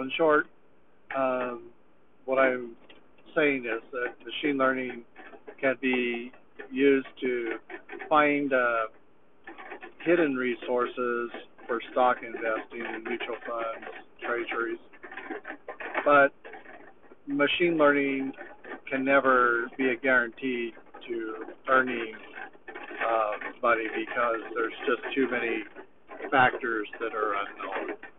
In short, um, what I'm saying is that machine learning can be used to find uh, hidden resources for stock investing in mutual funds, treasuries. But machine learning can never be a guarantee to earning uh, money because there's just too many factors that are unknown.